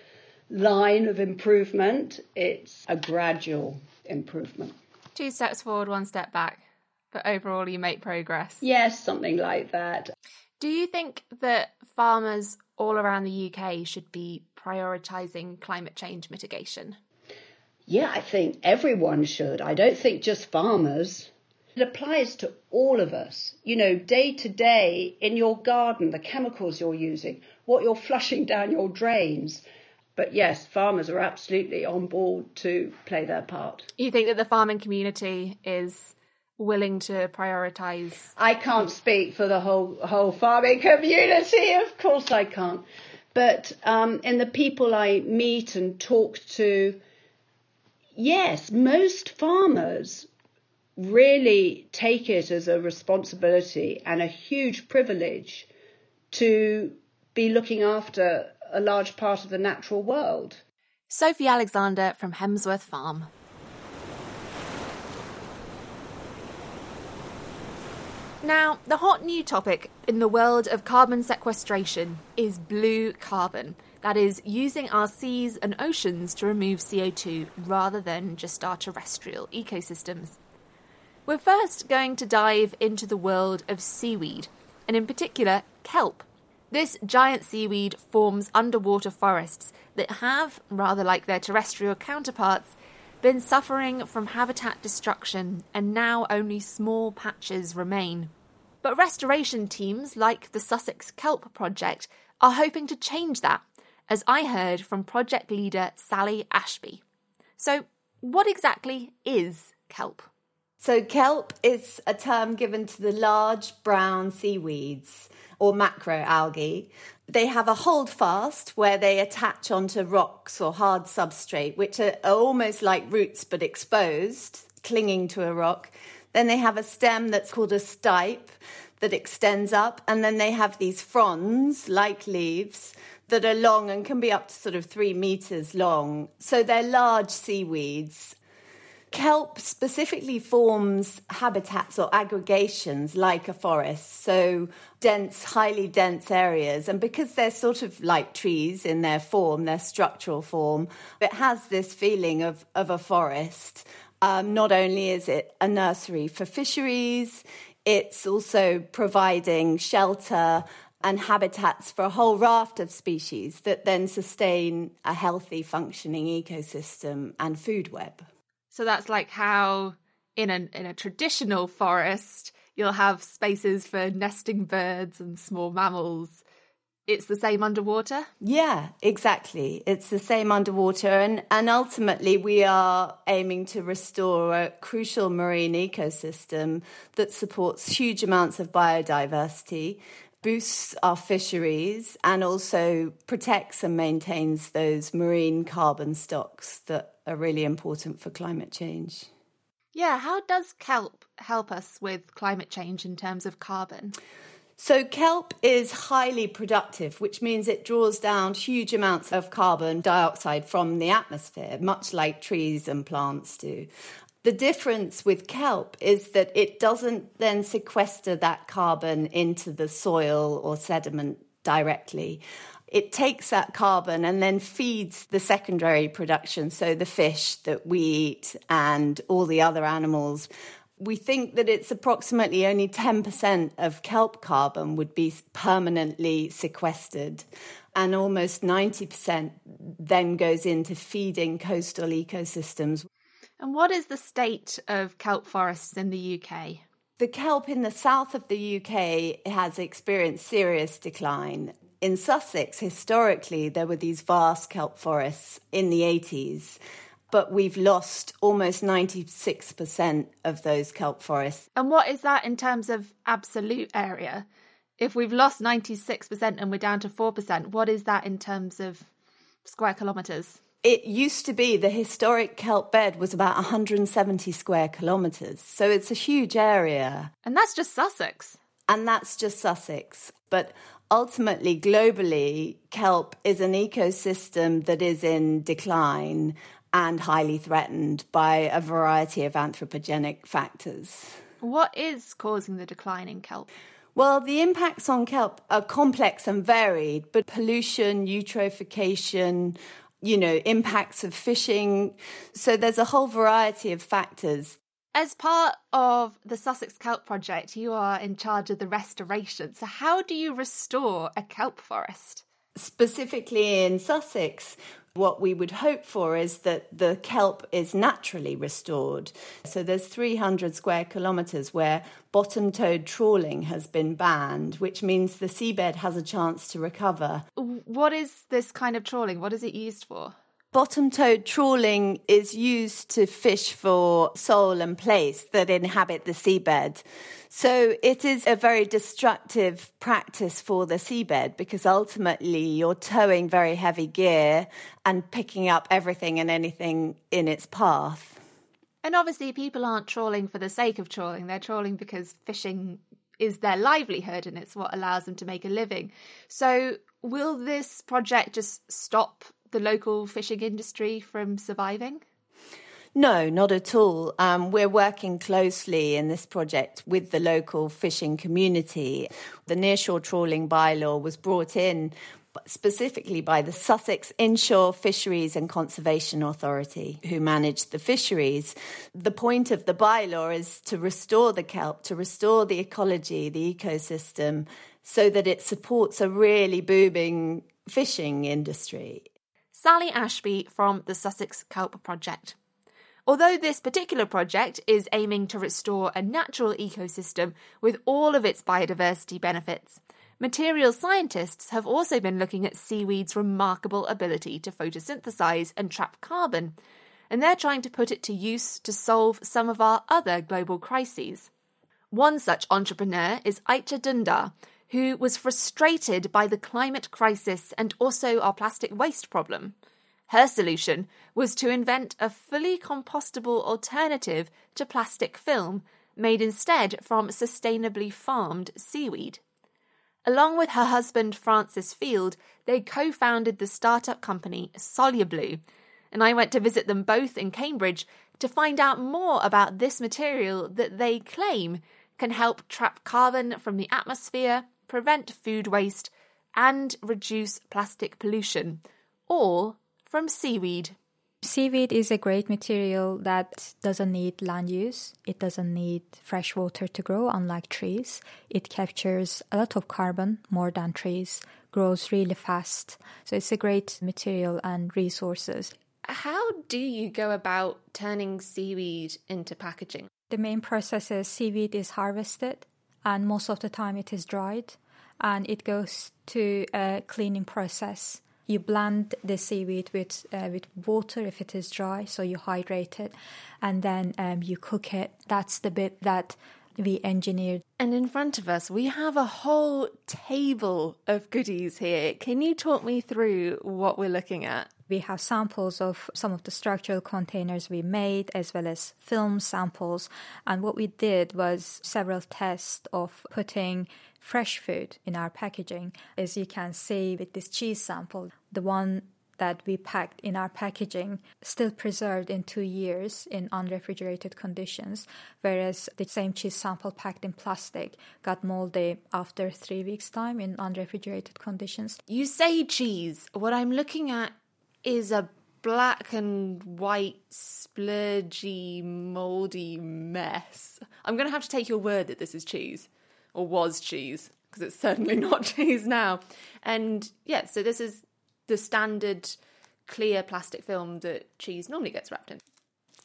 line of improvement, it's a gradual improvement. Two steps forward, one step back, but overall you make progress. Yes, something like that. Do you think that farmers all around the UK should be prioritising climate change mitigation? Yeah, I think everyone should. I don't think just farmers. It applies to all of us. You know, day to day in your garden, the chemicals you're using, what you're <laughs> flushing down your drains. But yes, farmers are absolutely on board to play their part. You think that the farming community is willing to prioritise? I can't speak for the whole whole farming community. Of course, I can't. But um, in the people I meet and talk to, yes, most farmers really take it as a responsibility and a huge privilege to be looking after a large part of the natural world. Sophie Alexander from Hemsworth Farm. Now, the hot new topic in the world of carbon sequestration is blue carbon. That is, using our seas and oceans to remove CO2 rather than just our terrestrial ecosystems. We're first going to dive into the world of seaweed, and in particular, kelp. This giant seaweed forms underwater forests that have, rather like their terrestrial counterparts, been suffering from habitat destruction and now only small patches remain. But restoration teams like the Sussex Kelp Project are hoping to change that, as I heard from project leader Sally Ashby. So, what exactly is kelp? So, kelp is a term given to the large brown seaweeds or macroalgae. They have a holdfast where they attach onto rocks or hard substrate, which are almost like roots but exposed, clinging to a rock. Then they have a stem that's called a stipe that extends up, and then they have these fronds, like leaves, that are long and can be up to sort of three meters long. So they're large seaweeds. Kelp specifically forms habitats or aggregations like a forest, so dense, highly dense areas. And because they're sort of like trees in their form, their structural form, it has this feeling of, of a forest. Um, not only is it a nursery for fisheries, it's also providing shelter and habitats for a whole raft of species that then sustain a healthy, functioning ecosystem and food web. So that's like how in a in a traditional forest you'll have spaces for nesting birds and small mammals. It's the same underwater? Yeah, exactly. It's the same underwater and and ultimately we are aiming to restore a crucial marine ecosystem that supports huge amounts of biodiversity boosts our fisheries and also protects and maintains those marine carbon stocks that are really important for climate change. Yeah, how does kelp help us with climate change in terms of carbon? So, kelp is highly productive, which means it draws down huge amounts of carbon dioxide from the atmosphere, much like trees and plants do. The difference with kelp is that it doesn't then sequester that carbon into the soil or sediment directly. It takes that carbon and then feeds the secondary production, so the fish that we eat and all the other animals. We think that it's approximately only 10% of kelp carbon would be permanently sequestered and almost 90% then goes into feeding coastal ecosystems. And what is the state of kelp forests in the UK? The kelp in the south of the UK has experienced serious decline. In Sussex, historically, there were these vast kelp forests in the 80s, but we've lost almost 96% of those kelp forests. And what is that in terms of absolute area? If we've lost 96% and we're down to 4%, what is that in terms of square kilometres? It used to be the historic kelp bed was about 170 square kilometres, so it's a huge area. And that's just Sussex. And that's just Sussex. But ultimately, globally, kelp is an ecosystem that is in decline and highly threatened by a variety of anthropogenic factors. What is causing the decline in kelp? Well, the impacts on kelp are complex and varied, but pollution, eutrophication, you know, impacts of fishing. So there's a whole variety of factors. As part of the Sussex Kelp Project, you are in charge of the restoration. So, how do you restore a kelp forest? Specifically in Sussex, what we would hope for is that the kelp is naturally restored. So there's 300 square kilometres where bottom towed trawling has been banned, which means the seabed has a chance to recover. What is this kind of trawling? What is it used for? Bottom towed trawling is used to fish for sole and plaice that inhabit the seabed. So it is a very destructive practice for the seabed because ultimately you're towing very heavy gear and picking up everything and anything in its path. And obviously, people aren't trawling for the sake of trawling, they're trawling because fishing is their livelihood and it's what allows them to make a living. So, will this project just stop the local fishing industry from surviving? No, not at all. Um, we're working closely in this project with the local fishing community. The nearshore trawling bylaw was brought in specifically by the Sussex Inshore Fisheries and Conservation Authority, who manage the fisheries. The point of the bylaw is to restore the kelp, to restore the ecology, the ecosystem, so that it supports a really booming fishing industry. Sally Ashby from the Sussex Kelp Project. Although this particular project is aiming to restore a natural ecosystem with all of its biodiversity benefits, material scientists have also been looking at seaweed's remarkable ability to photosynthesize and trap carbon, and they're trying to put it to use to solve some of our other global crises. One such entrepreneur is Aicha Dundar, who was frustrated by the climate crisis and also our plastic waste problem. Her solution was to invent a fully compostable alternative to plastic film made instead from sustainably farmed seaweed. Along with her husband Francis Field, they co founded the startup company Solublue, and I went to visit them both in Cambridge to find out more about this material that they claim can help trap carbon from the atmosphere prevent food waste, and reduce plastic pollution, all from seaweed. Seaweed is a great material that doesn't need land use. It doesn't need fresh water to grow, unlike trees. It captures a lot of carbon, more than trees, grows really fast. So it's a great material and resources. How do you go about turning seaweed into packaging? The main process is seaweed is harvested and most of the time it is dried and it goes to a cleaning process. You blend the seaweed with uh, with water if it is dry, so you hydrate it, and then um, you cook it. That's the bit that we engineered. And in front of us, we have a whole table of goodies here. Can you talk me through what we're looking at? We have samples of some of the structural containers we made, as well as film samples. And what we did was several tests of putting fresh food in our packaging. As you can see with this cheese sample, the one that we packed in our packaging still preserved in two years in unrefrigerated conditions, whereas the same cheese sample packed in plastic got moldy after three weeks' time in unrefrigerated conditions. You say cheese. What I'm looking at is a black and white, splurgy, moldy mess. I'm going to have to take your word that this is cheese, or was cheese, because it's certainly <laughs> not cheese now. And yeah, so this is the standard clear plastic film that cheese normally gets wrapped in.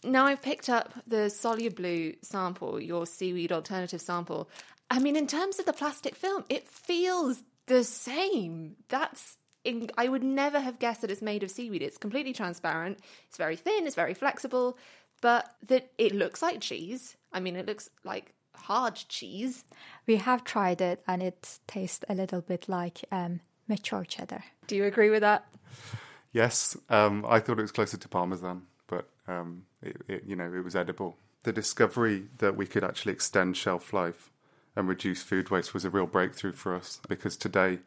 Now I've picked up the Solublue sample, your seaweed alternative sample. I mean, in terms of the plastic film, it feels the same. That's in, I would never have guessed that it's made of seaweed. It's completely transparent. It's very thin. It's very flexible, but that it looks like cheese. I mean, it looks like hard cheese. We have tried it, and it tastes a little bit like um, mature cheddar. Do you agree with that? Yes, um, I thought it was closer to parmesan, but um, it, it, you know, it was edible. The discovery that we could actually extend shelf life and reduce food waste was a real breakthrough for us because today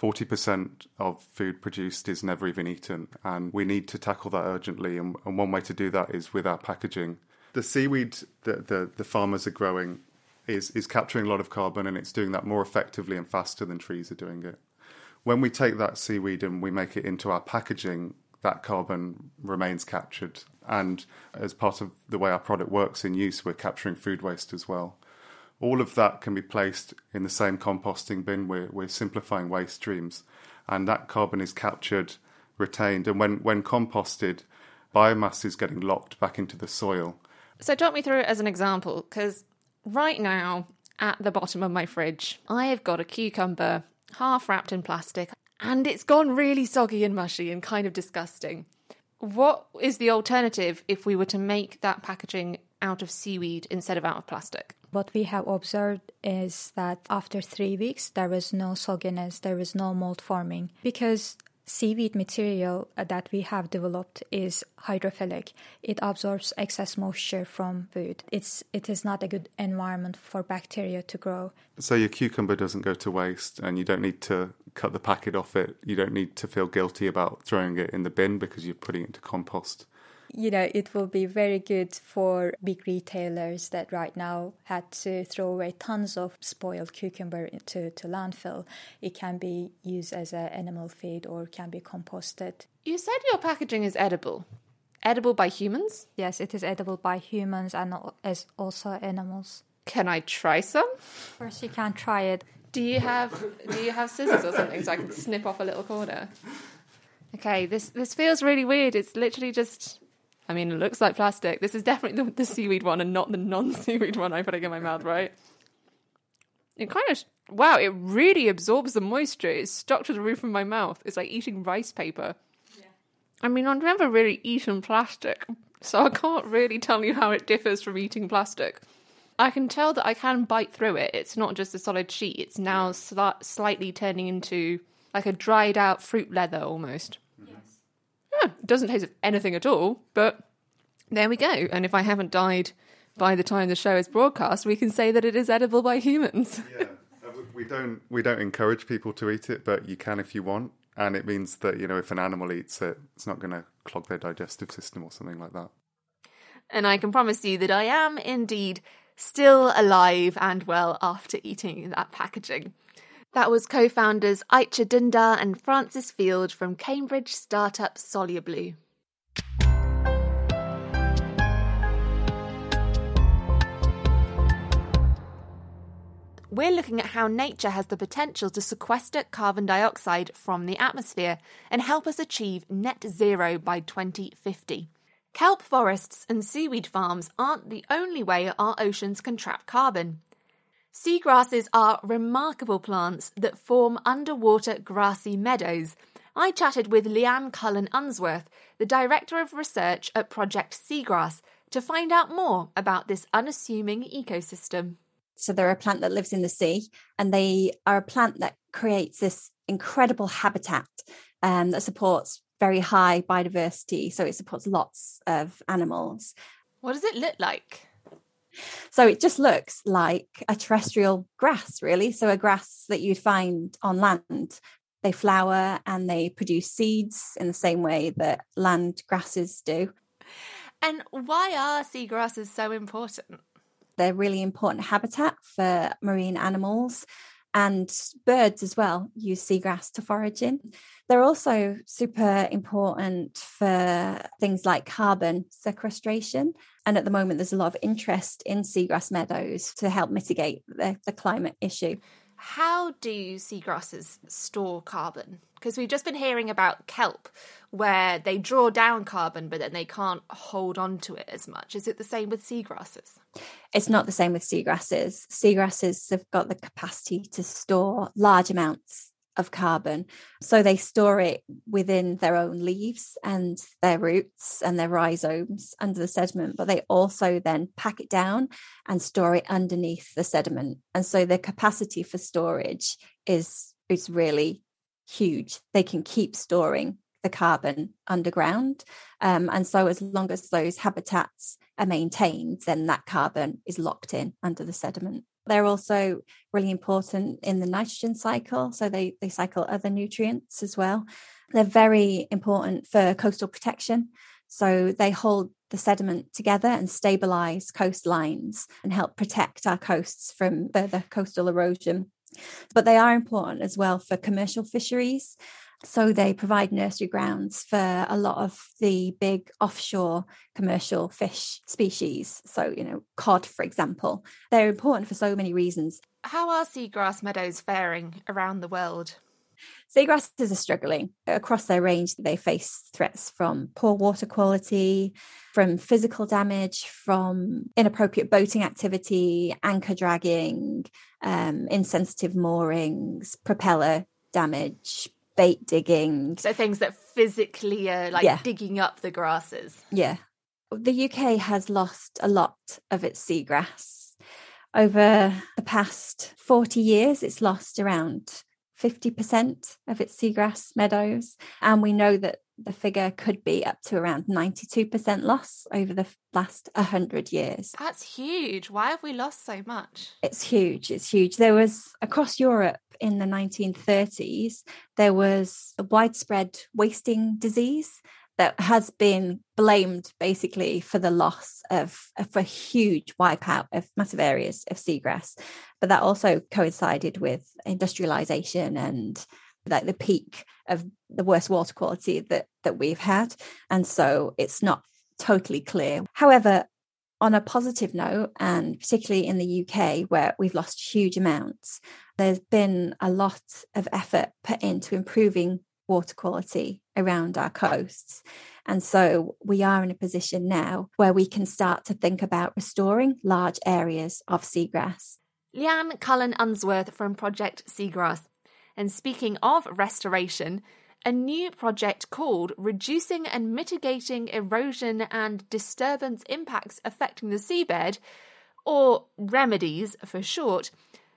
40% of food produced is never even eaten, and we need to tackle that urgently. And, and one way to do that is with our packaging. The seaweed that the, the farmers are growing is, is capturing a lot of carbon, and it's doing that more effectively and faster than trees are doing it. When we take that seaweed and we make it into our packaging, that carbon remains captured. And as part of the way our product works in use, we're capturing food waste as well. All of that can be placed in the same composting bin. We're, we're simplifying waste streams, and that carbon is captured, retained, and when, when composted, biomass is getting locked back into the soil. So, talk me through it as an example, because right now, at the bottom of my fridge, I have got a cucumber half wrapped in plastic, and it's gone really soggy and mushy and kind of disgusting. What is the alternative if we were to make that packaging out of seaweed instead of out of plastic? What we have observed is that after three weeks, there was no sogginess, there was no mold forming because seaweed material that we have developed is hydrophilic. It absorbs excess moisture from food. It's it is not a good environment for bacteria to grow. So your cucumber doesn't go to waste and you don't need to cut the packet off it. You don't need to feel guilty about throwing it in the bin because you're putting it into compost you know, it will be very good for big retailers that right now had to throw away tons of spoiled cucumber to, to landfill. It can be used as an animal feed or can be composted. You said your packaging is edible. Edible by humans? Yes, it is edible by humans and as also animals. Can I try some? First, you can try it. Do you have Do you have scissors or something so I can snip off a little corner? Okay, this this feels really weird. It's literally just I mean, it looks like plastic. This is definitely the, the seaweed one and not the non seaweed one I'm putting in my mouth, right? It kind of, wow, it really absorbs the moisture. It's stuck to the roof of my mouth. It's like eating rice paper. Yeah. I mean, I've never really eaten plastic, so I can't really tell you how it differs from eating plastic. I can tell that I can bite through it. It's not just a solid sheet, it's now sli- slightly turning into like a dried out fruit leather almost yeah, it doesn't taste of anything at all, but there we go. And if I haven't died by the time the show is broadcast, we can say that it is edible by humans. <laughs> yeah, uh, we don't we don't encourage people to eat it, but you can if you want, and it means that you know if an animal eats it, it's not going to clog their digestive system or something like that. And I can promise you that I am indeed still alive and well after eating that packaging. That was co founders Aicha Dundar and Francis Field from Cambridge startup Solublue. We're looking at how nature has the potential to sequester carbon dioxide from the atmosphere and help us achieve net zero by 2050. Kelp forests and seaweed farms aren't the only way our oceans can trap carbon. Seagrasses are remarkable plants that form underwater grassy meadows. I chatted with Leanne Cullen Unsworth, the Director of Research at Project Seagrass, to find out more about this unassuming ecosystem. So, they're a plant that lives in the sea, and they are a plant that creates this incredible habitat um, that supports very high biodiversity. So, it supports lots of animals. What does it look like? So it just looks like a terrestrial grass, really. So a grass that you'd find on land. They flower and they produce seeds in the same way that land grasses do. And why are seagrasses so important? They're really important habitat for marine animals and birds as well use seagrass to forage in. They're also super important for things like carbon sequestration. And at the moment, there's a lot of interest in seagrass meadows to help mitigate the, the climate issue. How do seagrasses store carbon? Because we've just been hearing about kelp, where they draw down carbon, but then they can't hold on to it as much. Is it the same with seagrasses? It's not the same with seagrasses. Seagrasses have got the capacity to store large amounts of carbon. So they store it within their own leaves and their roots and their rhizomes under the sediment, but they also then pack it down and store it underneath the sediment. And so their capacity for storage is is really huge. They can keep storing the carbon underground. Um, and so, as long as those habitats are maintained, then that carbon is locked in under the sediment. They're also really important in the nitrogen cycle, so they, they cycle other nutrients as well. They're very important for coastal protection. So they hold the sediment together and stabilize coastlines and help protect our coasts from further coastal erosion. But they are important as well for commercial fisheries. So they provide nursery grounds for a lot of the big offshore commercial fish species. So, you know, cod, for example. They're important for so many reasons. How are seagrass meadows faring around the world? Seagrasses are struggling. Across their range, they face threats from poor water quality, from physical damage, from inappropriate boating activity, anchor dragging, um, insensitive moorings, propeller damage, bait digging. So things that physically are like Yeah. digging up the grasses. Yeah. The UK has lost a lot of its seagrass. Over the past 40 years, it's lost around 50% of its seagrass meadows. And we know that the figure could be up to around 92% loss over the last 100 years. That's huge. Why have we lost so much? It's huge. It's huge. There was across Europe in the 1930s, there was a widespread wasting disease that has been blamed basically for the loss of, of a huge wipeout of massive areas of seagrass. But that also coincided with industrialization and like the peak of the worst water quality that that we've had. And so it's not totally clear. However, on a positive note, and particularly in the UK, where we've lost huge amounts, there's been a lot of effort put into improving water quality around our coasts. And so we are in a position now where we can start to think about restoring large areas of seagrass. Leanne Cullen Unsworth from Project Seagrass. And speaking of restoration, a new project called Reducing and Mitigating Erosion and Disturbance Impacts Affecting the Seabed, or Remedies for short,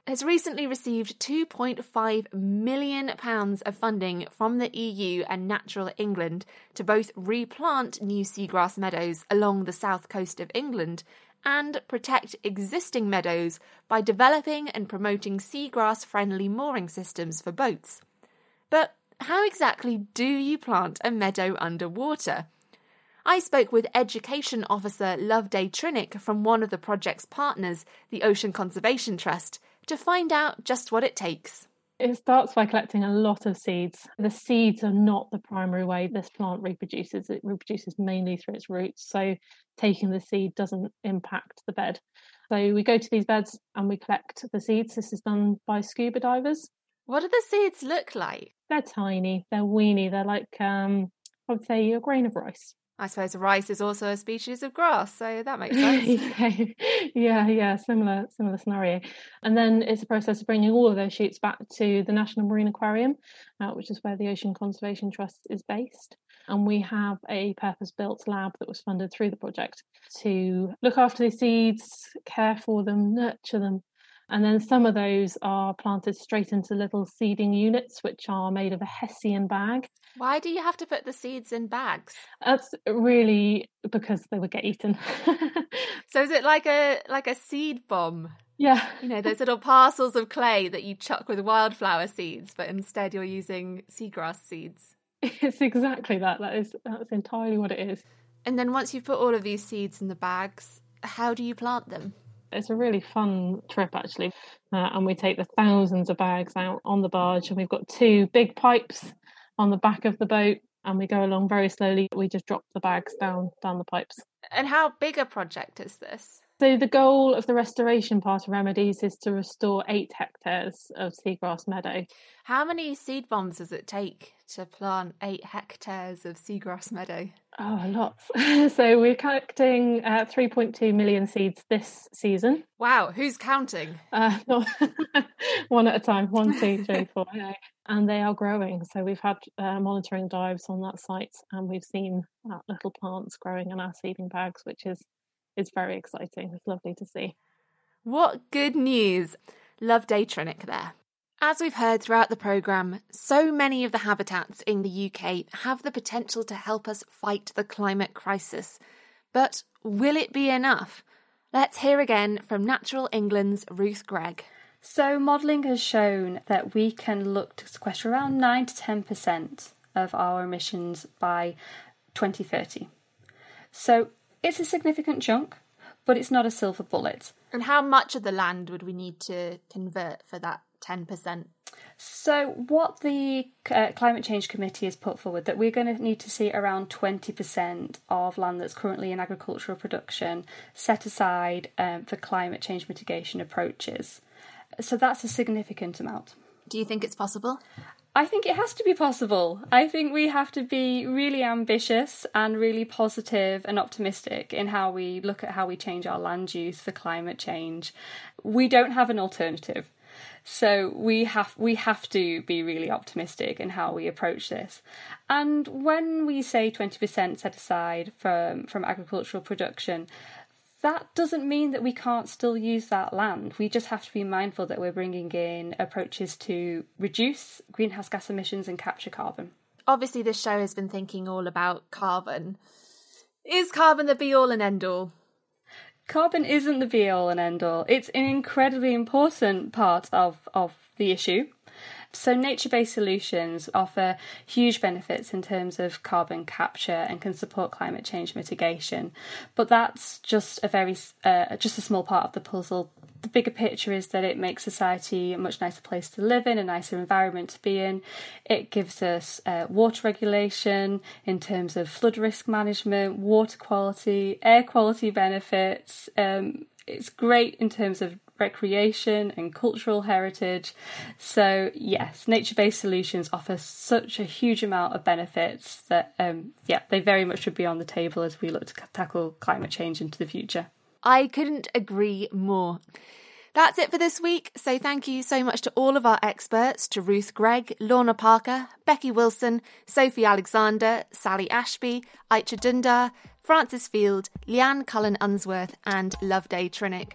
has recently received £2.5 million of funding from the EU and Natural England to both replant new seagrass meadows along the south coast of England and protect existing meadows by developing and promoting seagrass friendly mooring systems for boats. But how exactly do you plant a meadow underwater? I spoke with Education Officer Loveday Trinick from one of the project's partners, the Ocean Conservation Trust, to find out just what it takes. It starts by collecting a lot of seeds. The seeds are not the primary way this plant reproduces. It reproduces mainly through its roots. So taking the seed doesn't impact the bed. So we go to these beds and we collect the seeds. This is done by scuba divers. What do the seeds look like? They're tiny, they're weeny, they're like um I would say a grain of rice. I suppose rice is also a species of grass, so that makes <laughs> sense. yeah, yeah, similar, similar scenario. And then it's a process of bringing all of those shoots back to the National Marine Aquarium, uh, which is where the Ocean Conservation Trust is based. And we have a purpose-built lab that was funded through the project to look after the seeds, care for them, nurture them. And then some of those are planted straight into little seeding units, which are made of a Hessian bag. Why do you have to put the seeds in bags? That's really because they would get eaten. <laughs> So is it like a like a seed bomb? Yeah. You know, those <laughs> little parcels of clay that you chuck with wildflower seeds, but instead you're using seagrass seeds. It's exactly that. That is that's entirely what it is. And then once you've put all of these seeds in the bags, how do you plant them? It's a really fun trip actually, uh, and we take the thousands of bags out on the barge, and we've got two big pipes on the back of the boat, and we go along very slowly. We just drop the bags down down the pipes. And how big a project is this? So the goal of the restoration part of remedies is to restore eight hectares of seagrass meadow. How many seed bombs does it take to plant eight hectares of seagrass meadow? Oh, lots. <laughs> so we're collecting uh, 3.2 million seeds this season. Wow, who's counting? Uh, <laughs> one at a time. One, two, three, four. Okay. And they are growing. So we've had uh, monitoring dives on that site, and we've seen little plants growing in our seeding bags, which is is very exciting. It's lovely to see. What good news! Loveday Trinick there. As we've heard throughout the programme, so many of the habitats in the UK have the potential to help us fight the climate crisis. But will it be enough? Let's hear again from Natural England's Ruth Gregg. So, modelling has shown that we can look to sequester around 9 to 10% of our emissions by 2030. So, it's a significant chunk, but it's not a silver bullet. And how much of the land would we need to convert for that 10%? So, what the uh, Climate Change Committee has put forward that we're going to need to see around 20% of land that's currently in agricultural production set aside um, for climate change mitigation approaches. So, that's a significant amount. Do you think it's possible? I think it has to be possible. I think we have to be really ambitious and really positive and optimistic in how we look at how we change our land use for climate change. We don't have an alternative. So we have we have to be really optimistic in how we approach this. And when we say 20% set aside from from agricultural production, that doesn't mean that we can't still use that land. We just have to be mindful that we're bringing in approaches to reduce greenhouse gas emissions and capture carbon. Obviously, this show has been thinking all about carbon. Is carbon the be all and end all? Carbon isn't the be all and end all. It's an incredibly important part of, of the issue. So, nature based solutions offer huge benefits in terms of carbon capture and can support climate change mitigation. But that's just a very uh, just a small part of the puzzle. The bigger picture is that it makes society a much nicer place to live in, a nicer environment to be in. It gives us uh, water regulation in terms of flood risk management, water quality, air quality benefits. Um, it's great in terms of recreation and cultural heritage. So, yes, nature based solutions offer such a huge amount of benefits that, um, yeah, they very much should be on the table as we look to tackle climate change into the future. I couldn't agree more. That's it for this week. So thank you so much to all of our experts, to Ruth Gregg, Lorna Parker, Becky Willson, Sophie Alexander, Sally Ashby, Aicha Dundar, Francis Field, Leanne Cullen Unsworth, and Loveday Trinick.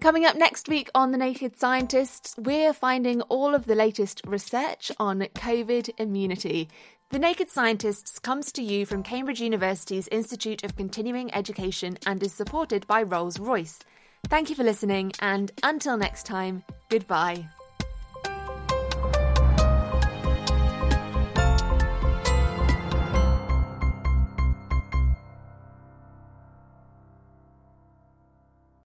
Coming up next week on The Naked Scientists, we're finding all of the latest research on COVID immunity. The Naked Scientists comes to you from Cambridge University's Institute of Continuing Education and is supported by Rolls Royce. Thank you for listening, and until next time, goodbye.